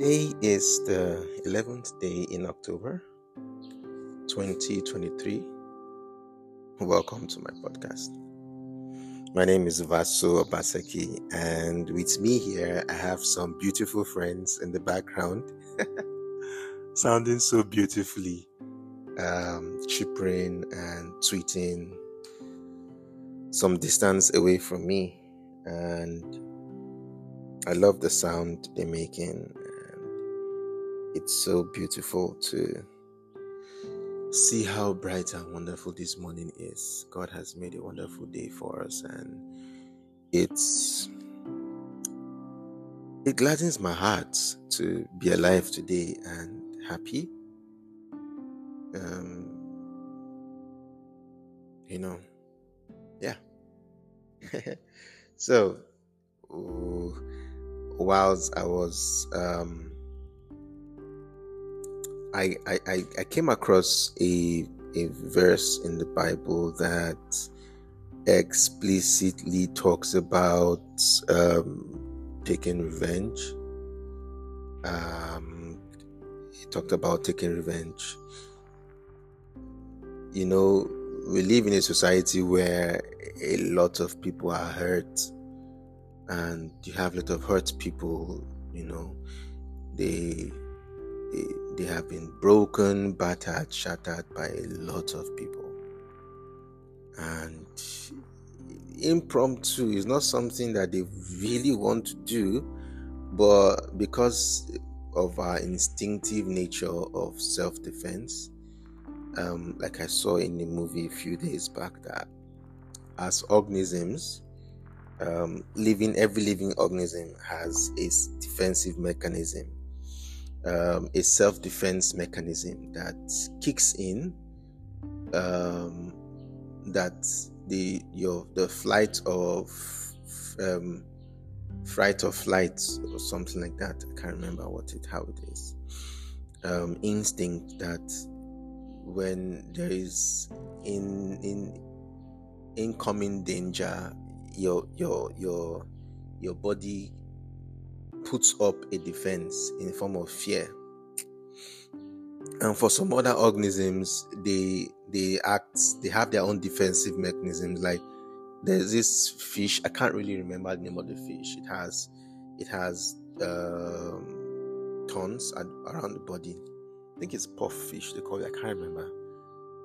Today is the 11th day in October 2023. Welcome to my podcast. My name is Vaso Obaseki, and with me here, I have some beautiful friends in the background, sounding so beautifully, um, and tweeting some distance away from me. And I love the sound they're making it's so beautiful to see how bright and wonderful this morning is. God has made a wonderful day for us, and it's it gladdens my heart to be alive today and happy. Um, you know, yeah. so, whilst I was um I, I, I came across a, a verse in the Bible that explicitly talks about um, taking revenge. Um, he talked about taking revenge. You know, we live in a society where a lot of people are hurt, and you have a lot of hurt people. You know, they they, they have been broken, battered, shattered by a lot of people. And impromptu is not something that they really want to do, but because of our instinctive nature of self defense, um, like I saw in the movie a few days back, that as organisms, um, living every living organism has a defensive mechanism um, a self defense mechanism that kicks in um, that the your the flight of um, fright or flight or something like that. I can't remember what it how it is. Um, instinct that when there is in in incoming danger, your your your your body puts up a defense in form of fear. And for some other organisms, they they act they have their own defensive mechanisms. Like there's this fish, I can't really remember the name of the fish. It has it has um, thorns around the body. I think it's puff fish they call it. I can't remember.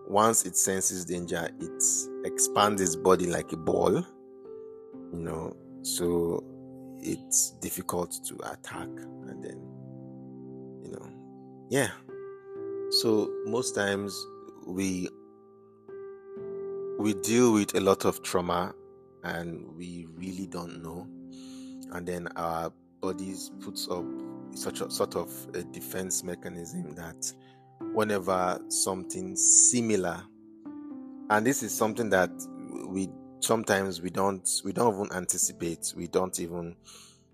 Once it senses danger, it expands its body like a ball. You know, so it's difficult to attack and then you know yeah. So most times we we deal with a lot of trauma and we really don't know. And then our bodies puts up such a sort of a defense mechanism that whenever something similar and this is something that we sometimes we don't we don't even anticipate we don't even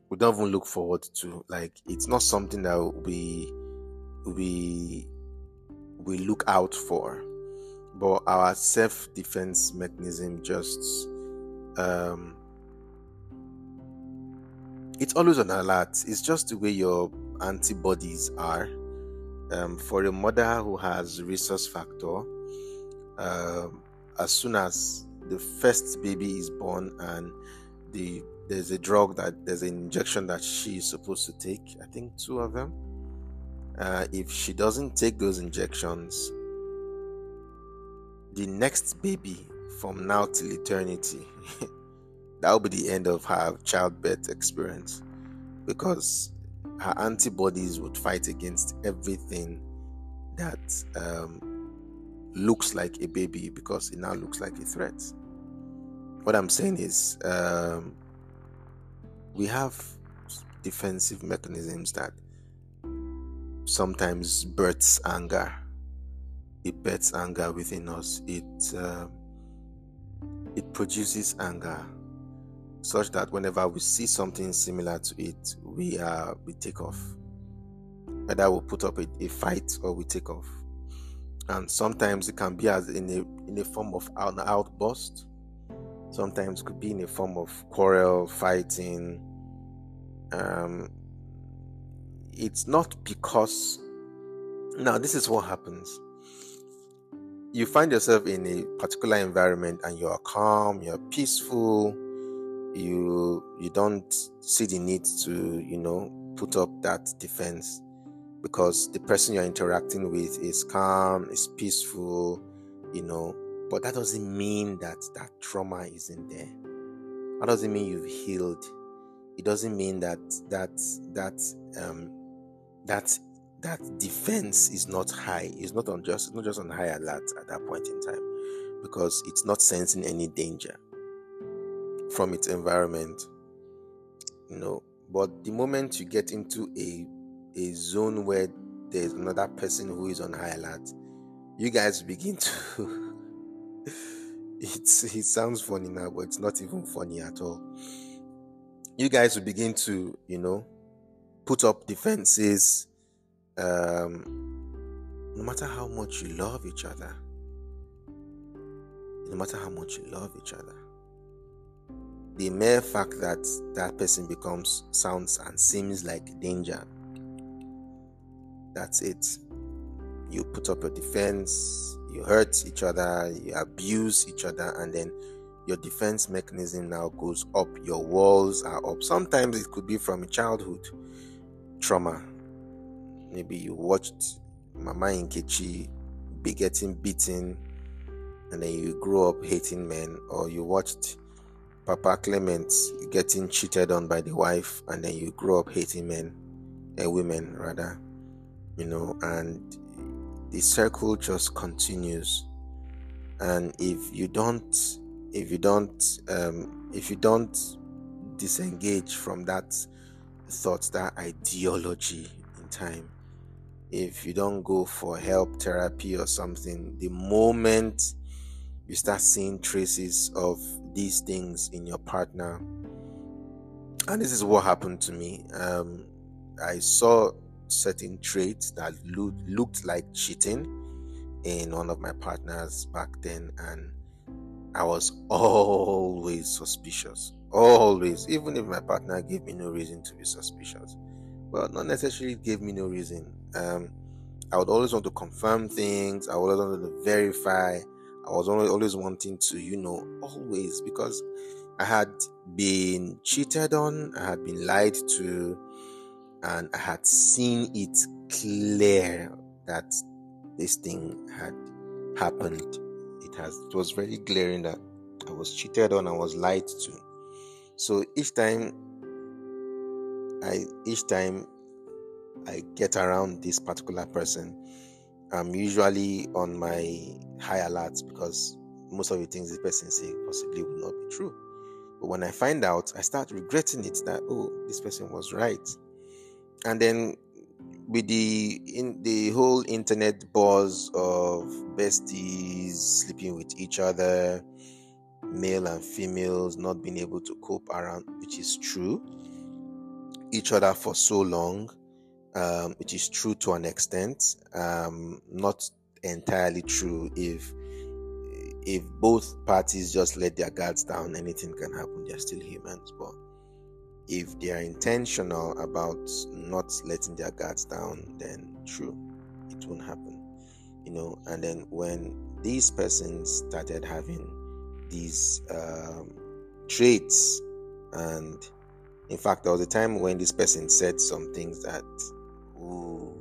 we don't even look forward to. Like it's not something that we we we look out for. But our self-defense mechanism just um it's always on alert. It's just the way your antibodies are. Um, for a mother who has rhesus factor um, as soon as the first baby is born and the there's a drug that there's an injection that she is supposed to take i think two of them. Uh, if she doesn't take those injections the next baby from now till eternity that will be the end of her childbirth experience because her antibodies would fight against everything that um, looks like a baby because it now looks like a threat what I'm saying is, um, we have defensive mechanisms that sometimes births anger. It births anger within us. It uh, it produces anger, such that whenever we see something similar to it, we uh, we take off. Either we put up a, a fight or we take off. And sometimes it can be as in a in a form of an outburst. Sometimes could be in a form of quarrel, fighting. Um, it's not because now this is what happens. You find yourself in a particular environment and you're calm you're peaceful you you don't see the need to you know put up that defense because the person you're interacting with is calm is peaceful you know but that doesn't mean that that trauma isn't there. That doesn't mean you've healed. It doesn't mean that that that um that that defense is not high. It's not on just not just on high alert at that point in time because it's not sensing any danger from its environment you know. But the moment you get into a a zone where there's another person who is on high alert. You guys begin to it's it sounds funny now but it's not even funny at all. You guys will begin to you know put up defenses um no matter how much you love each other. No matter how much you love each other. The mere fact that that person becomes sounds and seems like danger that's it. You put up your defense you hurt each other you abuse each other and then your defense mechanism now goes up. Your walls are up. Sometimes it could be from childhood trauma. Maybe you watched mama nkechi be getting beaten and then you grow up hating men or you watched Papa Clement getting cheated on by the wife, and then you grow up hating men and women rather, you know, and the circle just continues. And if you don't, if you don't, um, if you don't disengage from that thought, that ideology in time, if you don't go for help therapy or something, the moment you start seeing traces of these things in your partner. And this is what happened to me. Um, I saw certain traits that lo- looked like cheating in one of my partners back then, and I was always suspicious. Always, even if my partner gave me no reason to be suspicious. Well, not necessarily gave me no reason. Um, I would always want to confirm things. I always want to verify. I was always wanting to, you know, always because I had been cheated on, I had been lied to, and I had seen it clear that this thing had happened. It has it was very glaring that I was cheated on, I was lied to. So each time I each time I get around this particular person, I'm usually on my high alert because most of the things this person say possibly will not be true. But when I find out, I start regretting it that oh, this person was right. And then with the in the whole internet buzz of besties sleeping with each other, male and females not being able to cope around, which is true, each other for so long, um, which is true to an extent, um, not entirely true. If if both parties just let their guards down, anything can happen. They're still humans, but if they are intentional about not letting their guards down, then true, it won't happen. You know, and then when these persons started having these um, traits, and in fact, there was a time when this person said some things that ooh,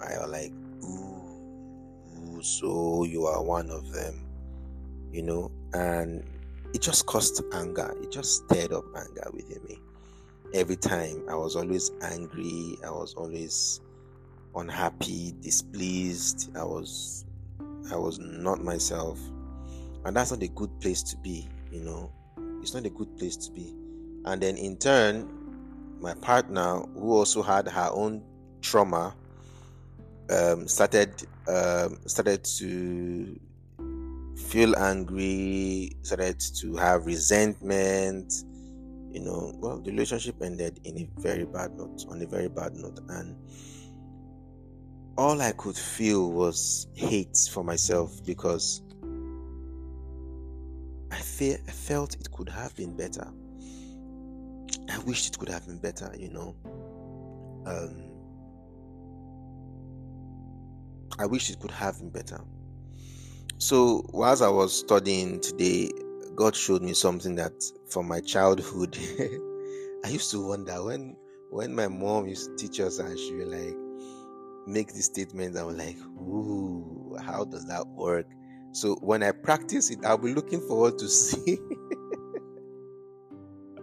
I was like, ooh, so you are one of them, you know, and it just caused anger. It just stirred up anger within me. Every time I was always angry, I was always unhappy, displeased. I was, I was not myself, and that's not a good place to be. You know, it's not a good place to be. And then in turn, my partner, who also had her own trauma um, started um, started to feel angry, started to have resentment you know, well, the relationship ended in a very bad note, on a very bad note, and all I could feel was hate for myself because I, fear I felt it could have been better. I wished it could have been better, you know. Um, I wish it could have been better. So, whilst I was studying today, God showed me something that from my childhood, I used to wonder when when my mom used to teach us and she would like make these statements, I was like, ooh, how does that work? So when I practice it, I'll be looking forward to see.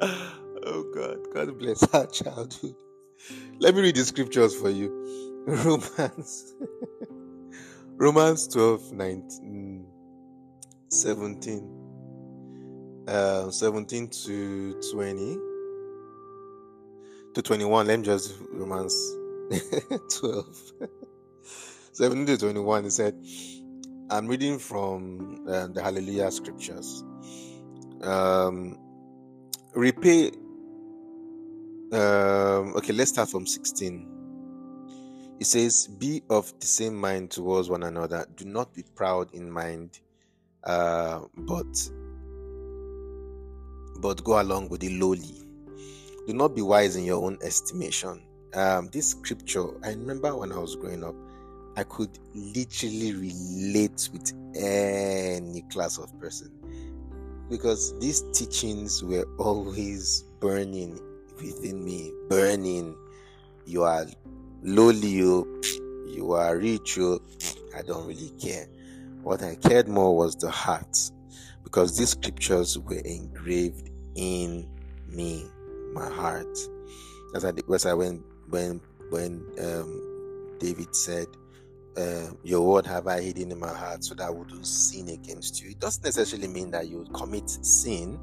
oh God, God bless our childhood. Let me read the scriptures for you. Romans Romans 12 19 17 uh, 17 to 20 to 21 let me just Romans 12 17 to 21 he said I'm reading from uh, the Hallelujah scriptures. Um repay um okay let's start from 16 it says, Be of the same mind towards one another. Do not be proud in mind, uh, but but go along with the lowly. Do not be wise in your own estimation. Um, this scripture, I remember when I was growing up, I could literally relate with any class of person because these teachings were always burning within me, burning. You are lowly you, you are rich you, I don't really care. What I cared more was the heart because these scriptures were engraved in me, my heart. As I was I when when when um, David said, uh, "Your word have I hidden in my heart, so that I wouldn't sin against you." It doesn't necessarily mean that you commit sin,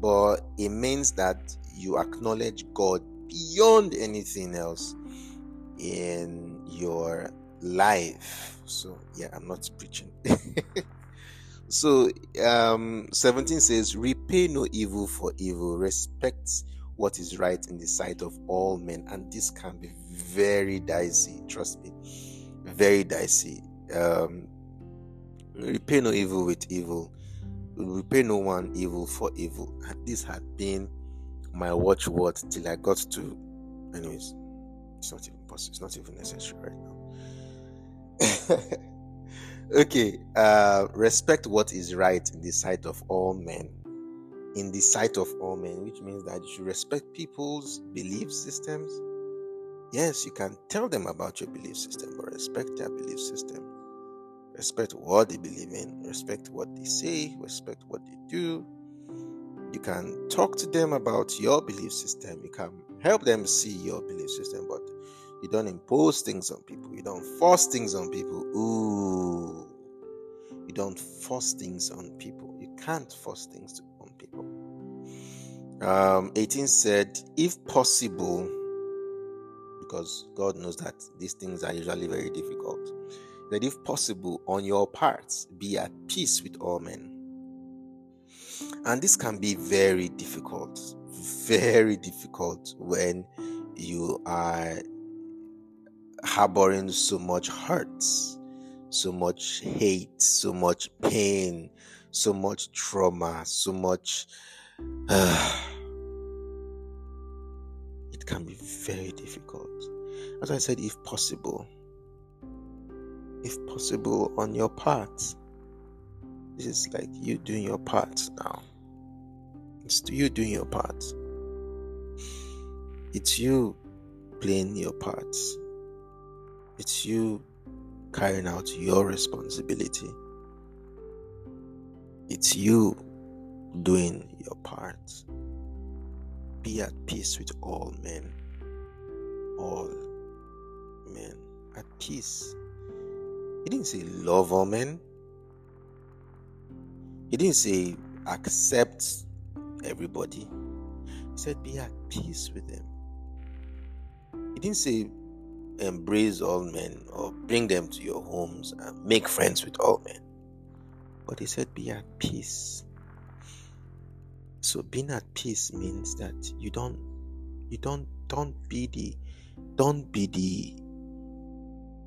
but it means that you acknowledge God beyond anything else in your life. So, yeah, I'm not preaching. so, um, 17 says, Repay no evil for evil, respect what is right in the sight of all men. And this can be very dicey, trust me, very dicey. Um, repay no evil with evil, repay no one evil for evil. And this had been my watchword till I got to, anyways, it's not even possible. It's not even necessary right now. okay. Uh, respect what is right in the sight of all men. In the sight of all men, which means that you should respect people's belief systems. Yes, you can tell them about your belief system, but respect their belief system. Respect what they believe in, respect what they say, respect what they do. You can talk to them about your belief system. You can help them see your belief system, but you don't impose things on people. You don't force things on people. Ooh. You don't force things on people. You can't force things on people. Um, 18 said, if possible, because God knows that these things are usually very difficult, that if possible, on your parts, be at peace with all men. And this can be very difficult, very difficult when you are harboring so much hurt, so much hate, so much pain, so much trauma, so much. Uh, it can be very difficult. As I said, if possible, if possible, on your part. This is like you doing your part now. It's you doing your part. It's you playing your part. It's you carrying out your responsibility. It's you doing your part. Be at peace with all men. All men. At peace. He didn't say love all men. He didn't say accept everybody. He said be at peace with them. He didn't say embrace all men or bring them to your homes and make friends with all men. But he said, be at peace. So being at peace means that you don't, you don't, don't be the, don't be the,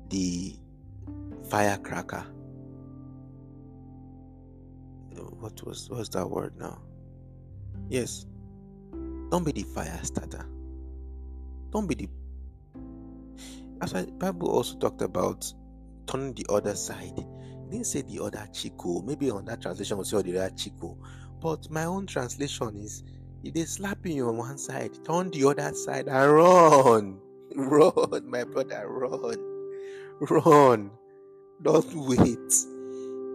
the firecracker. What was, what's that word now? Yes. Don't be the fire starter. Don't be the as I, Bible also talked about turn the other side. He didn't say the other chico. Maybe on that translation we say the other chico. But my own translation is if they slap you on one side, turn the other side and run. Run, my brother, run. Run. Don't wait.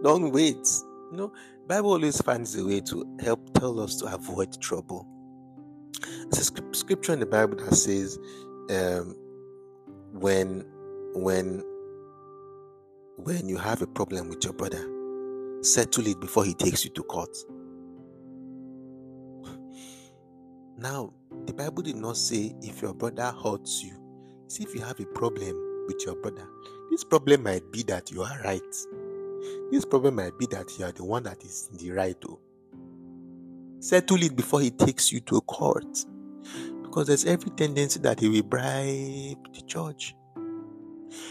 Don't wait. You know, Bible always finds a way to help tell us to avoid trouble. There's a scripture in the Bible that says, um, when when when you have a problem with your brother, settle it before he takes you to court. Now, the Bible did not say if your brother hurts you. See if you have a problem with your brother. This problem might be that you are right. This problem might be that you are the one that is in the right. Oh. Settle it before he takes you to court. Because there's every tendency that he will bribe the judge.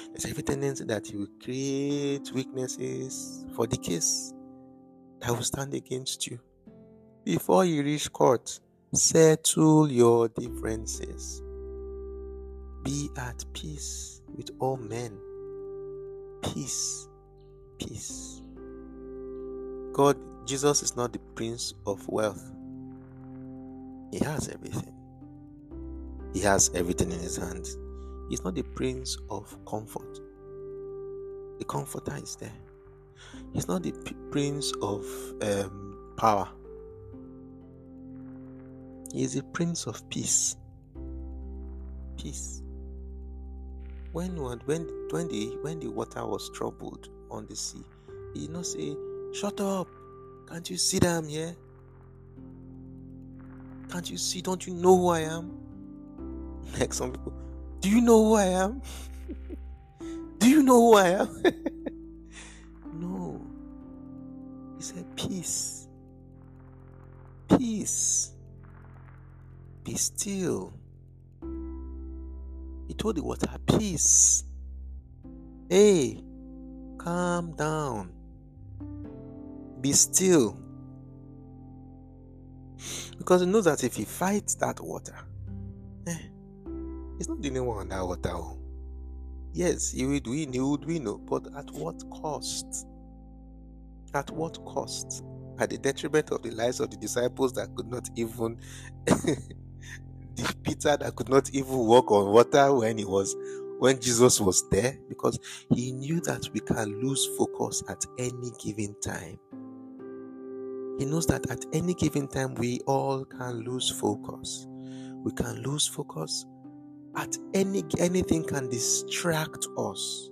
There's every tendency that he will create weaknesses for the case that will stand against you. Before you reach court, settle your differences. Be at peace with all men. Peace. Peace. God, Jesus is not the prince of wealth. He has everything. He has everything in his hands. He's not the prince of comfort. The comforter is there. He's not the p- prince of um, power. He is the prince of peace. Peace. When when when the when the water was troubled on the sea, he did not say, "Shut up! Can't you see that I'm here? Can't you see? Don't you know who I am?" Like some people, do you know who I am? do you know who I am? no. He said, Peace. Peace. Be still. He told the water, Peace. Hey, calm down. Be still. Because he knows that if he fights that water, eh, He's not the only one on that water. Oh. Yes, he would win, he would win, oh, but at what cost? At what cost? At the detriment of the lives of the disciples that could not even, the Peter that could not even walk on water when he was, when Jesus was there, because he knew that we can lose focus at any given time. He knows that at any given time we all can lose focus. We can lose focus at any anything can distract us.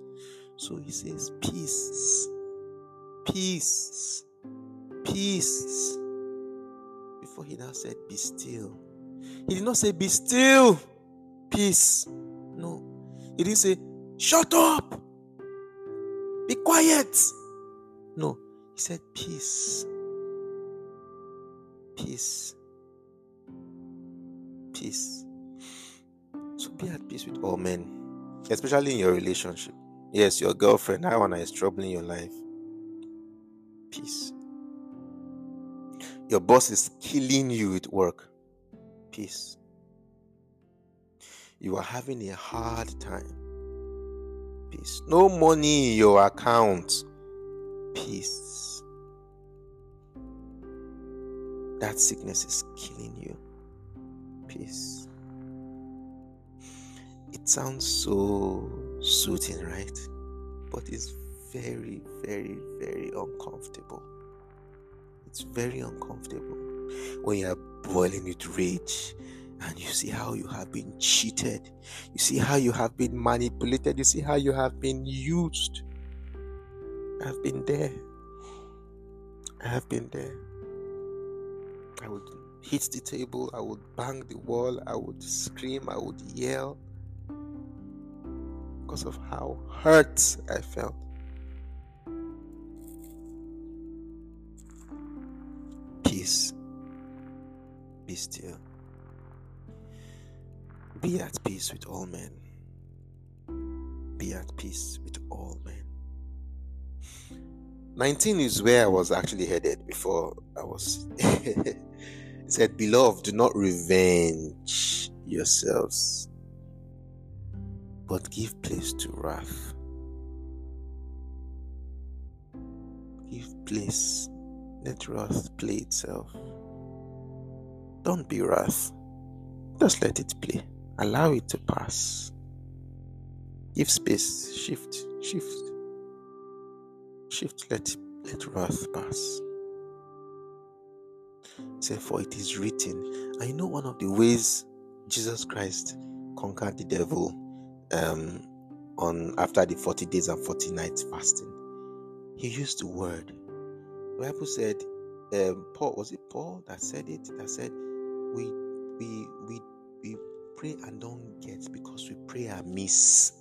So he says, Peace, peace, peace. Before he now said, Be still. He did not say, Be still, peace. No. He didn't say, Shut up, be quiet. No. He said, Peace, peace, peace. So be at peace with all men, especially in your relationship. Yes, your girlfriend, that one is troubling your life. Peace. Your boss is killing you with work. Peace. You are having a hard time. Peace. No money in your account. Peace. That sickness is killing you. Peace. It sounds so soothing, right? But it's very, very, very uncomfortable. It's very uncomfortable when you're boiling with rage and you see how you have been cheated. You see how you have been manipulated. You see how you have been used. I've been there. I have been there. I would hit the table, I would bang the wall, I would scream, I would yell because of how hurt I felt. Peace. Be still. Be at peace with all men. Be at peace with all men. 19 is where I was actually headed before I was. it said, Beloved, do not revenge yourselves but give place to wrath. Give place. Let wrath play itself. Don't be wrath. Just let it play. Allow it to pass. Give space. Shift. Shift. Shift. Let let wrath pass. Say, for it is written. I know one of the ways Jesus Christ conquered the devil um, on after the 40 days and 40 nights fasting. He used the word. The Bible said, um, Paul was it Paul that said it? That said, we we we we pray and don't get because we pray amiss.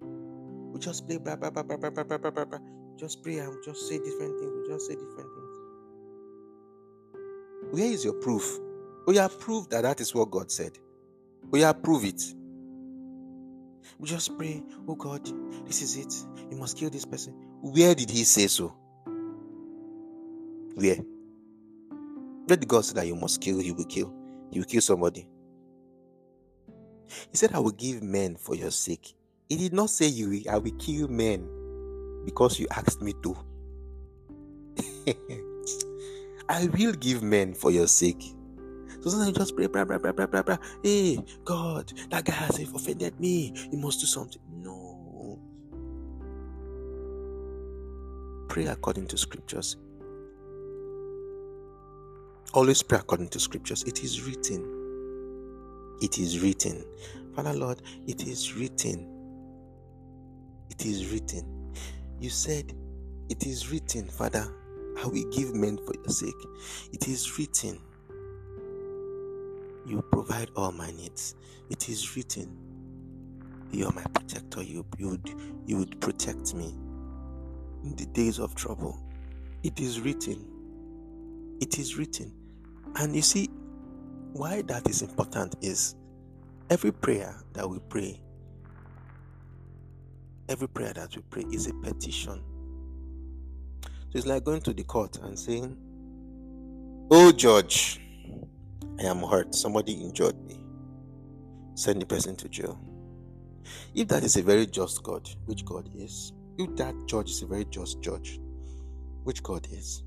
We just play blah blah blah blah blah blah blah blah blah. Just pray and just say different things. We just say different things. Where is your proof? We have proved that that is what God said. We have proved it. We just pray, oh God, this is it. You must kill this person. Where did He say so? Where? Where did God say that you must kill? He will kill. He will kill somebody. He said, I will give men for your sake. He did not say you I will kill men because you asked me to. I will give men for your sake. So sometimes you just pray, blah, blah, blah, blah, blah, blah. Hey, God, that guy has offended me. You must do something. No. Pray according to scriptures. Always pray according to scriptures. It is written. It is written. Father Lord, it is written. It is written. You said, It is written, Father, I will give men for your sake. It is written. You provide all my needs. It is written. You are my protector. You, you, would, you would protect me in the days of trouble. It is written. It is written. And you see, why that is important is every prayer that we pray, every prayer that we pray is a petition. So it's like going to the court and saying, Oh, judge, I am hurt. Somebody injured me. Send the person to jail. If that is a very just God, which God is, if that judge is a very just judge, which God is,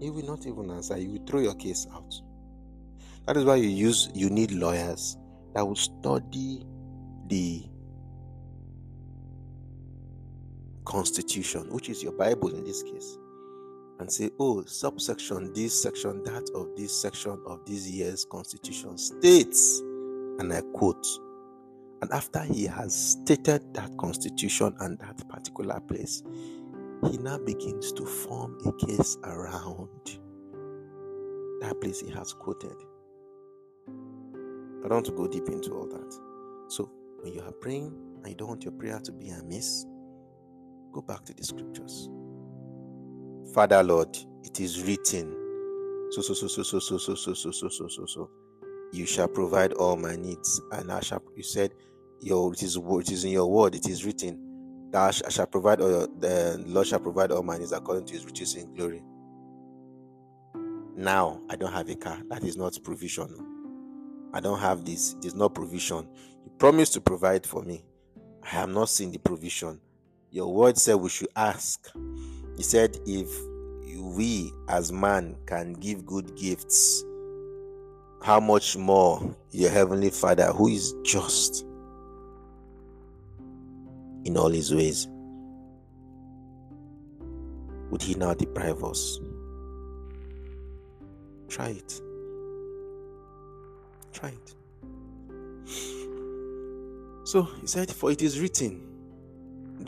he will not even answer. You will throw your case out. That is why you use you need lawyers that will study the constitution, which is your Bible in this case, and say, oh, subsection this section, that of this section of this year's constitution states, and I quote, and after he has stated that constitution and that particular place, he now begins to form a case around that place he has quoted. I don't want to go deep into all that. So, when you are praying and you don't want your prayer to be amiss, go back to the scriptures. Father Lord, it is written. So so so so so so so so so so so so so. You shall provide all my needs, and I shall. You said, "Your it is it is in your word. It is written that I shall provide all the Lord shall provide all my needs according to His riches in glory." Now I don't have a car. That is not provision. I don't have this. It is not provision. You promised to provide for me. I have not seen the provision. Your word said we should ask. He said, if we as man can give good gifts, how much more your heavenly Father, who is just in all his ways, would he now deprive us? Try it. Try it. So he said, For it is written,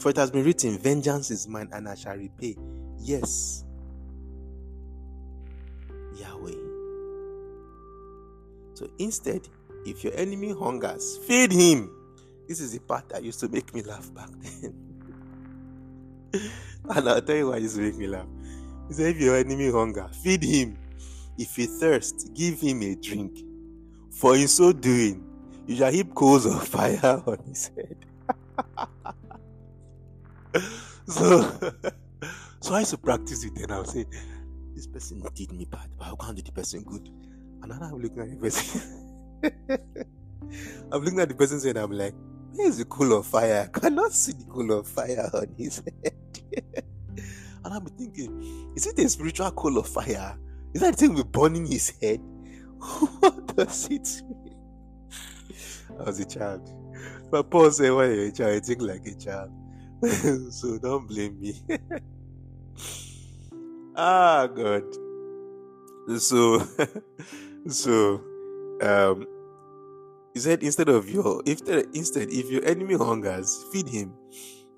for it has been written, Vengeance is mine and I shall repay. Yes. Yahweh. So instead, if your enemy hungers, feed him. This is the part that used to make me laugh back then. and I'll tell you why it used to make me laugh. He said, if your enemy hunger, feed him. If he thirst, give him a drink. For in so doing, you shall heap coals of fire on his head. so, so I used to practice it and I would say, This person did me bad, but how can do the person good? And now I'm looking at the person. I'm looking at the person saying, I'm like, Where's the coal of fire? I cannot see the coal of fire on his head. And I'm thinking, is it a spiritual coal of fire? Is that thing with burning his head? what does it mean? I was a child. But Paul said, when you're a child, you think like a child. so don't blame me. ah, God. So, so, um, he said, instead of your, if instead, if your enemy hungers, feed him.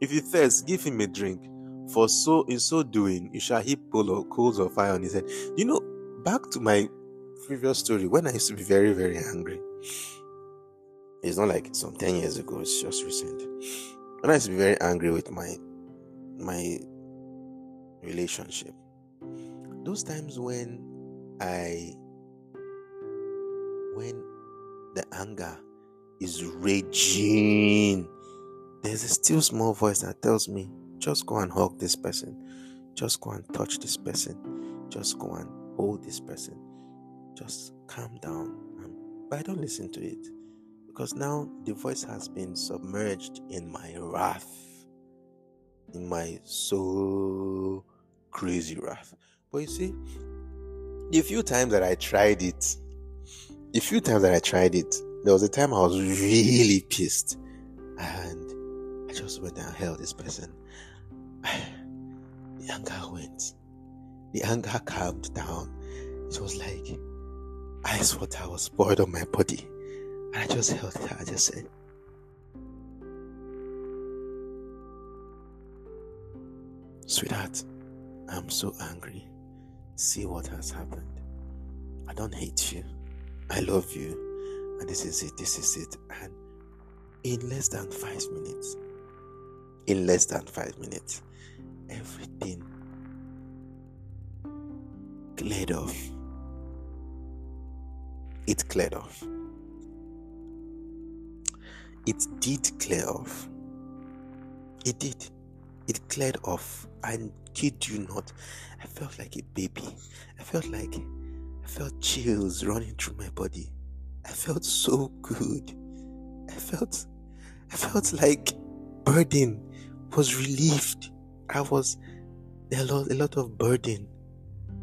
If he thirsts, give him a drink. For so, in so doing, you shall heap coals of fire on his head. You know, back to my previous story, when I used to be very, very angry, it's not like some 10 years ago, it's just recent. When I used to be very angry with my my relationship, those times when I when the anger is raging, there's a still small voice that tells me, just go and hug this person, just go and touch this person, just go and hold this person, just calm down. But I don't listen to it because now the voice has been submerged in my wrath, in my so crazy wrath. But you see, the few times that I tried it, the few times that I tried it, there was a time I was really pissed and I just went and held this person. The anger went. The anger calmed down. It was like ice water was poured on my body. And I just held it. I just said, Sweetheart, I'm so angry. See what has happened. I don't hate you. I love you. And this is it. This is it. And in less than five minutes, in less than five minutes, everything cleared off. It cleared off. It did clear off. It did. It cleared off. I kid you not. I felt like a baby. I felt like I felt chills running through my body. I felt so good. I felt I felt like burden was relieved. I was a lot a lot of burden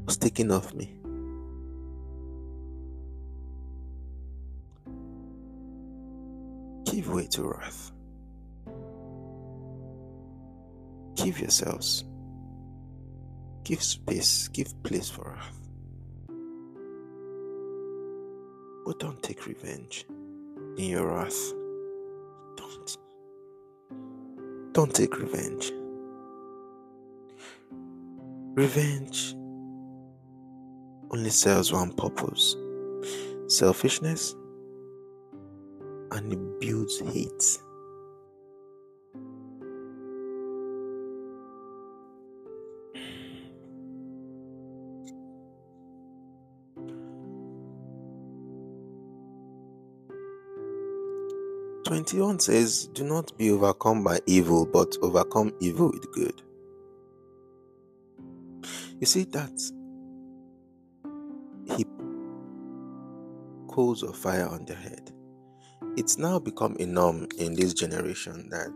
was taken off me. Give way to wrath. Give yourselves. Give space, give place for wrath. But don't take revenge in your wrath. Don't. Don't take revenge. Revenge only serves one purpose selfishness and it builds hate. Twenty-one says, Do not be overcome by evil, but overcome evil with good. You see that he coals of fire on their head. It's now become a norm in this generation that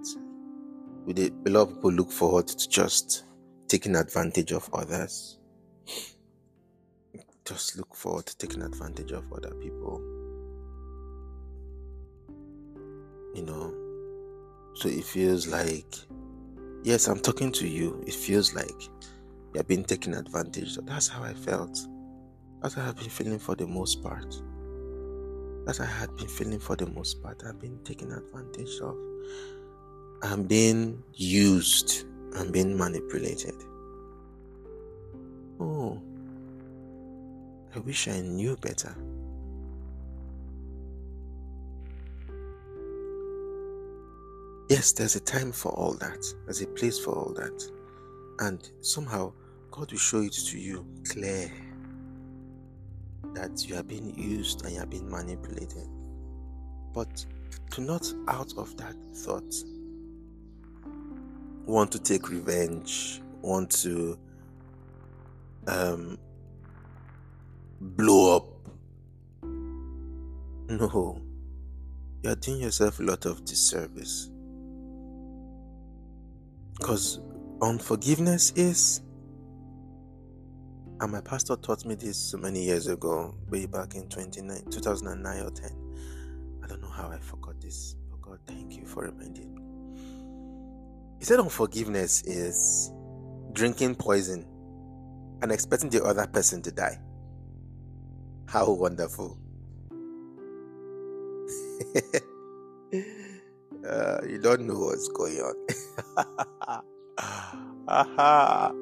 a lot of people look forward to just taking advantage of others. Just look forward to taking advantage of other people. You know, so it feels like, yes, I'm talking to you. It feels like you're being taken advantage of. That's how I felt. That's how I've been feeling for the most part. That's how I had been feeling for the most part. I've been taken advantage of. I'm being used. I'm being manipulated. Oh, I wish I knew better. Yes, there's a time for all that, there's a place for all that. And somehow, God will show it to you clear that you are being used and you are being manipulated. But to not out of that thought want to take revenge, want to um, blow up. No, you are doing yourself a lot of disservice. Because unforgiveness is And my pastor taught me this so many years ago, way back in 29, 2009 or 10. I don't know how I forgot this, but God, thank you for reminding me. He said unforgiveness is drinking poison and expecting the other person to die. How wonderful. uh, you don't know what's going on. Aha.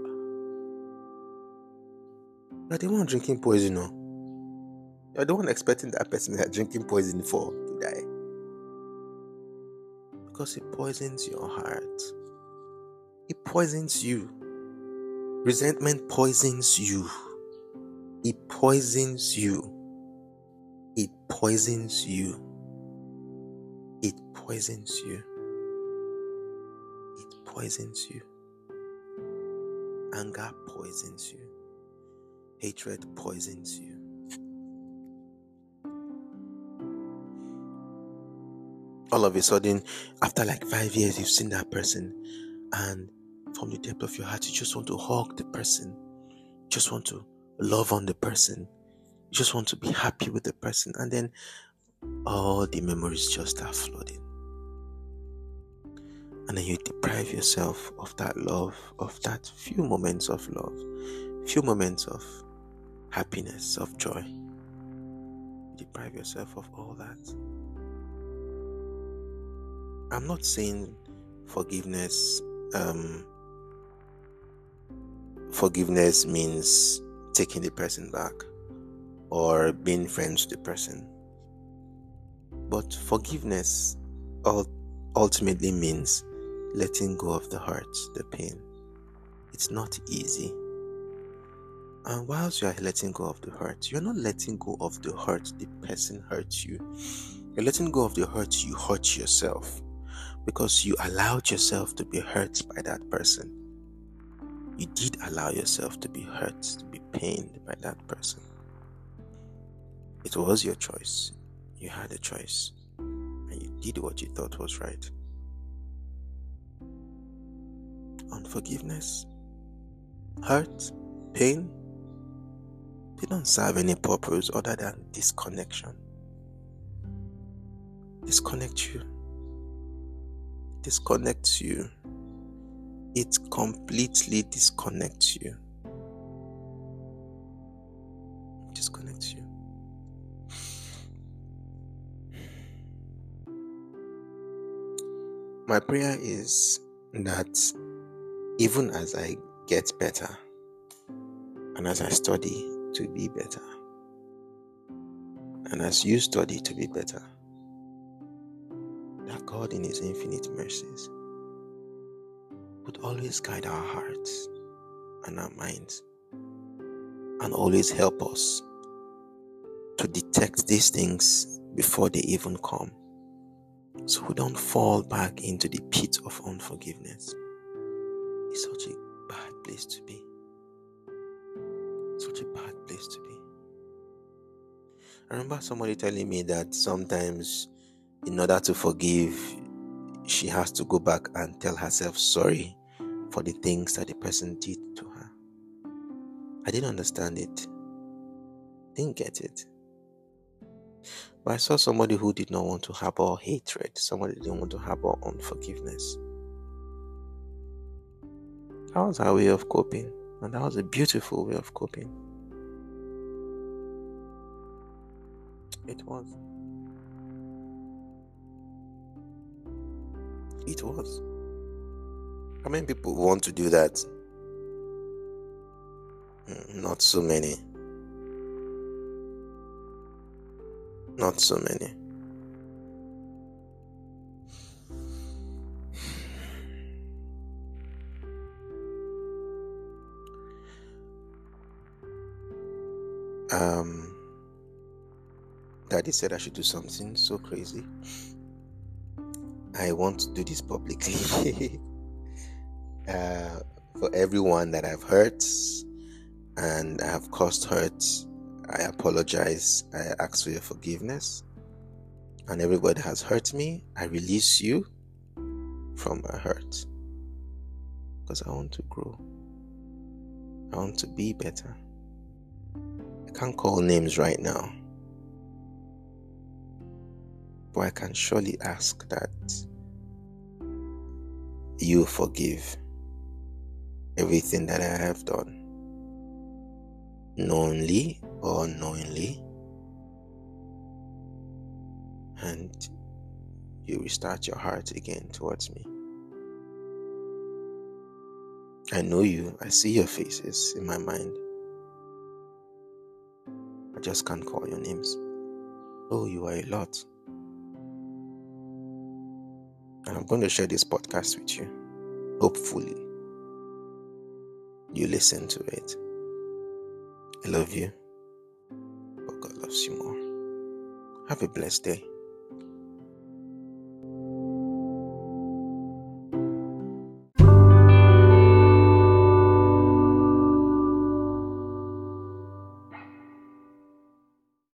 You're the one drinking poison, no? You're the one expecting that person that drinking poison for to die. Because it poisons your heart. It poisons you. Resentment poisons you. It poisons you. It poisons you. It poisons you. It poisons you. Anger poisons you. Hatred poisons you. All of a sudden, after like five years, you've seen that person, and from the depth of your heart, you just want to hug the person, you just want to love on the person, you just want to be happy with the person, and then all the memories just start flooding. And then you deprive yourself of that love, of that few moments of love, few moments of happiness, of joy. Deprive yourself of all that. I'm not saying forgiveness um, forgiveness means taking the person back or being friends with the person. But forgiveness ultimately means letting go of the hurt, the pain. It's not easy. And whilst you are letting go of the hurt, you're not letting go of the hurt the person hurt you. You're letting go of the hurt you hurt yourself because you allowed yourself to be hurt by that person. You did allow yourself to be hurt, to be pained by that person. It was your choice. You had a choice. And you did what you thought was right. Unforgiveness, hurt, pain, they don't serve any purpose other than disconnection. Disconnect you. Disconnects you. It completely disconnects you. Disconnects you. My prayer is that even as I get better and as I study to be better. And as you study to be better, that God in His infinite mercies would always guide our hearts and our minds and always help us to detect these things before they even come so we don't fall back into the pit of unforgiveness. It's such a bad place to be. Place to be. I remember somebody telling me that sometimes, in order to forgive, she has to go back and tell herself sorry for the things that the person did to her. I didn't understand it, didn't get it. But I saw somebody who did not want to harbor hatred, somebody didn't want to harbor unforgiveness. That was her way of coping. And that was a beautiful way of coping. It was. It was. How many people want to do that? Hmm, not so many. Not so many. um, daddy said I should do something so crazy. I want to do this publicly uh, for everyone that I've hurt and I have caused hurt. I apologize. I ask for your forgiveness. And everybody has hurt me. I release you from my hurt because I want to grow. I want to be better. I can't call names right now. But I can surely ask that you forgive everything that I have done, knowingly or unknowingly, and you restart your heart again towards me. I know you, I see your faces in my mind. I just can't call your names. Oh, you are a lot. And I'm going to share this podcast with you. Hopefully, you listen to it. I love you, but God loves you more. Have a blessed day.